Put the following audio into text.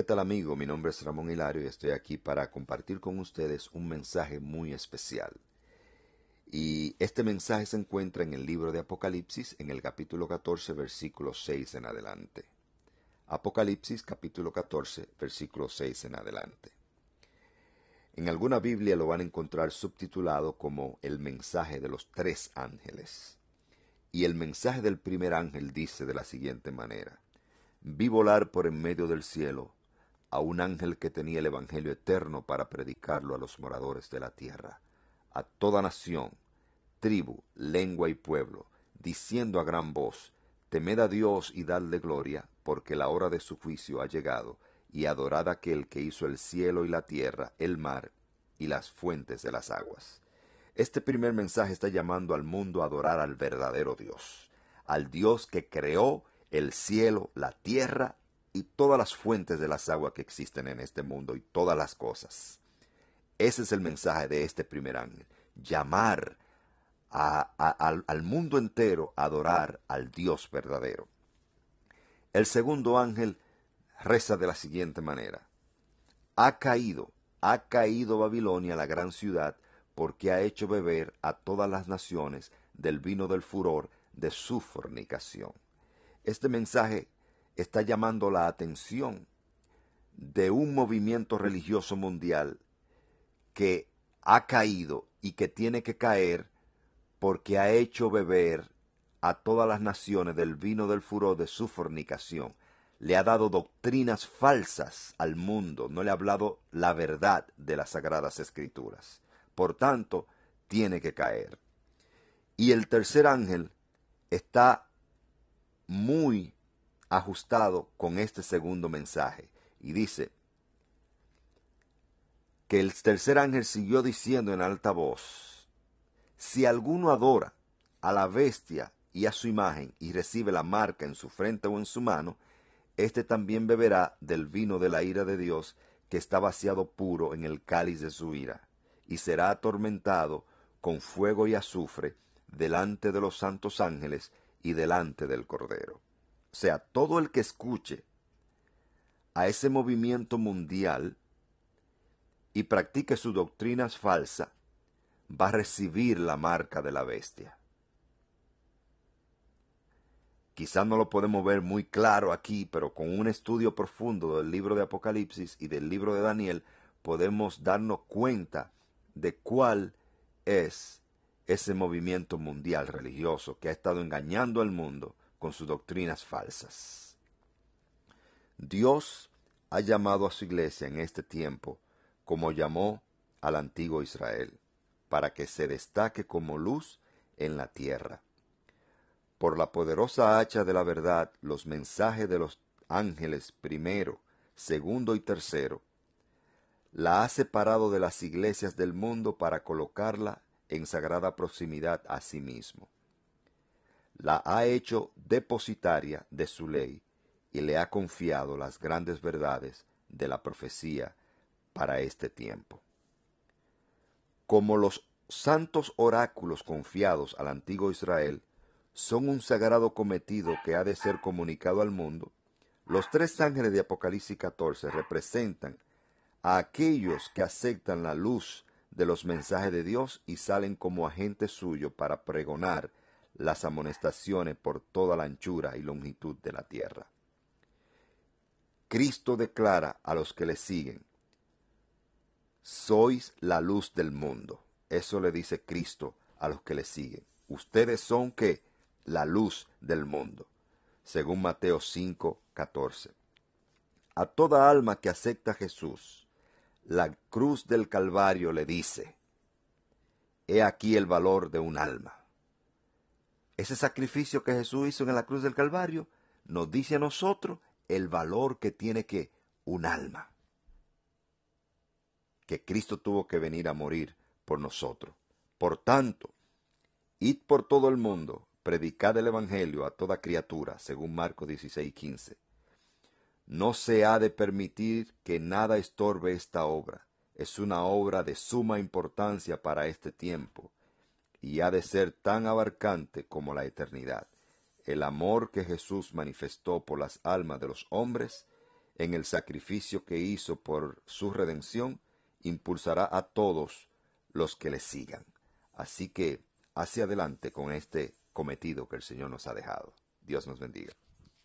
¿Qué tal amigo? Mi nombre es Ramón Hilario y estoy aquí para compartir con ustedes un mensaje muy especial. Y este mensaje se encuentra en el libro de Apocalipsis, en el capítulo 14, versículo 6 en adelante. Apocalipsis capítulo 14, versículo 6 en adelante. En alguna Biblia lo van a encontrar subtitulado como el mensaje de los tres ángeles. Y el mensaje del primer ángel dice de la siguiente manera. Vi volar por en medio del cielo a un ángel que tenía el Evangelio eterno para predicarlo a los moradores de la tierra, a toda nación, tribu, lengua y pueblo, diciendo a gran voz, Temed a Dios y dadle gloria, porque la hora de su juicio ha llegado, y adorad a aquel que hizo el cielo y la tierra, el mar y las fuentes de las aguas. Este primer mensaje está llamando al mundo a adorar al verdadero Dios, al Dios que creó el cielo, la tierra y todas las fuentes de las aguas que existen en este mundo y todas las cosas. Ese es el mensaje de este primer ángel. Llamar al, al mundo entero a adorar al Dios verdadero. El segundo ángel reza de la siguiente manera. Ha caído, ha caído Babilonia, la gran ciudad, porque ha hecho beber a todas las naciones del vino del furor de su fornicación. Este mensaje está llamando la atención de un movimiento religioso mundial que ha caído y que tiene que caer porque ha hecho beber a todas las naciones del vino del furor de su fornicación. Le ha dado doctrinas falsas al mundo, no le ha hablado la verdad de las sagradas escrituras. Por tanto, tiene que caer. Y el tercer ángel está muy ajustado con este segundo mensaje. Y dice que el tercer ángel siguió diciendo en alta voz, si alguno adora a la bestia y a su imagen y recibe la marca en su frente o en su mano, éste también beberá del vino de la ira de Dios que está vaciado puro en el cáliz de su ira, y será atormentado con fuego y azufre delante de los santos ángeles y delante del Cordero. O sea, todo el que escuche a ese movimiento mundial y practique sus doctrinas falsas, va a recibir la marca de la bestia. Quizás no lo podemos ver muy claro aquí, pero con un estudio profundo del libro de Apocalipsis y del libro de Daniel podemos darnos cuenta de cuál es ese movimiento mundial religioso que ha estado engañando al mundo con sus doctrinas falsas. Dios ha llamado a su iglesia en este tiempo como llamó al antiguo Israel, para que se destaque como luz en la tierra. Por la poderosa hacha de la verdad, los mensajes de los ángeles primero, segundo y tercero, la ha separado de las iglesias del mundo para colocarla en sagrada proximidad a sí mismo la ha hecho depositaria de su ley y le ha confiado las grandes verdades de la profecía para este tiempo. Como los santos oráculos confiados al antiguo Israel son un sagrado cometido que ha de ser comunicado al mundo, los tres ángeles de Apocalipsis 14 representan a aquellos que aceptan la luz de los mensajes de Dios y salen como agentes suyos para pregonar las amonestaciones por toda la anchura y longitud de la tierra. Cristo declara a los que le siguen, sois la luz del mundo. Eso le dice Cristo a los que le siguen. Ustedes son que la luz del mundo, según Mateo 5, 14. A toda alma que acepta a Jesús, la cruz del Calvario le dice, He aquí el valor de un alma. Ese sacrificio que Jesús hizo en la cruz del Calvario nos dice a nosotros el valor que tiene que un alma. Que Cristo tuvo que venir a morir por nosotros. Por tanto, id por todo el mundo, predicad el Evangelio a toda criatura, según Marcos 16, 15. No se ha de permitir que nada estorbe esta obra. Es una obra de suma importancia para este tiempo y ha de ser tan abarcante como la eternidad. El amor que Jesús manifestó por las almas de los hombres en el sacrificio que hizo por su redención, impulsará a todos los que le sigan. Así que hacia adelante con este cometido que el Señor nos ha dejado. Dios nos bendiga.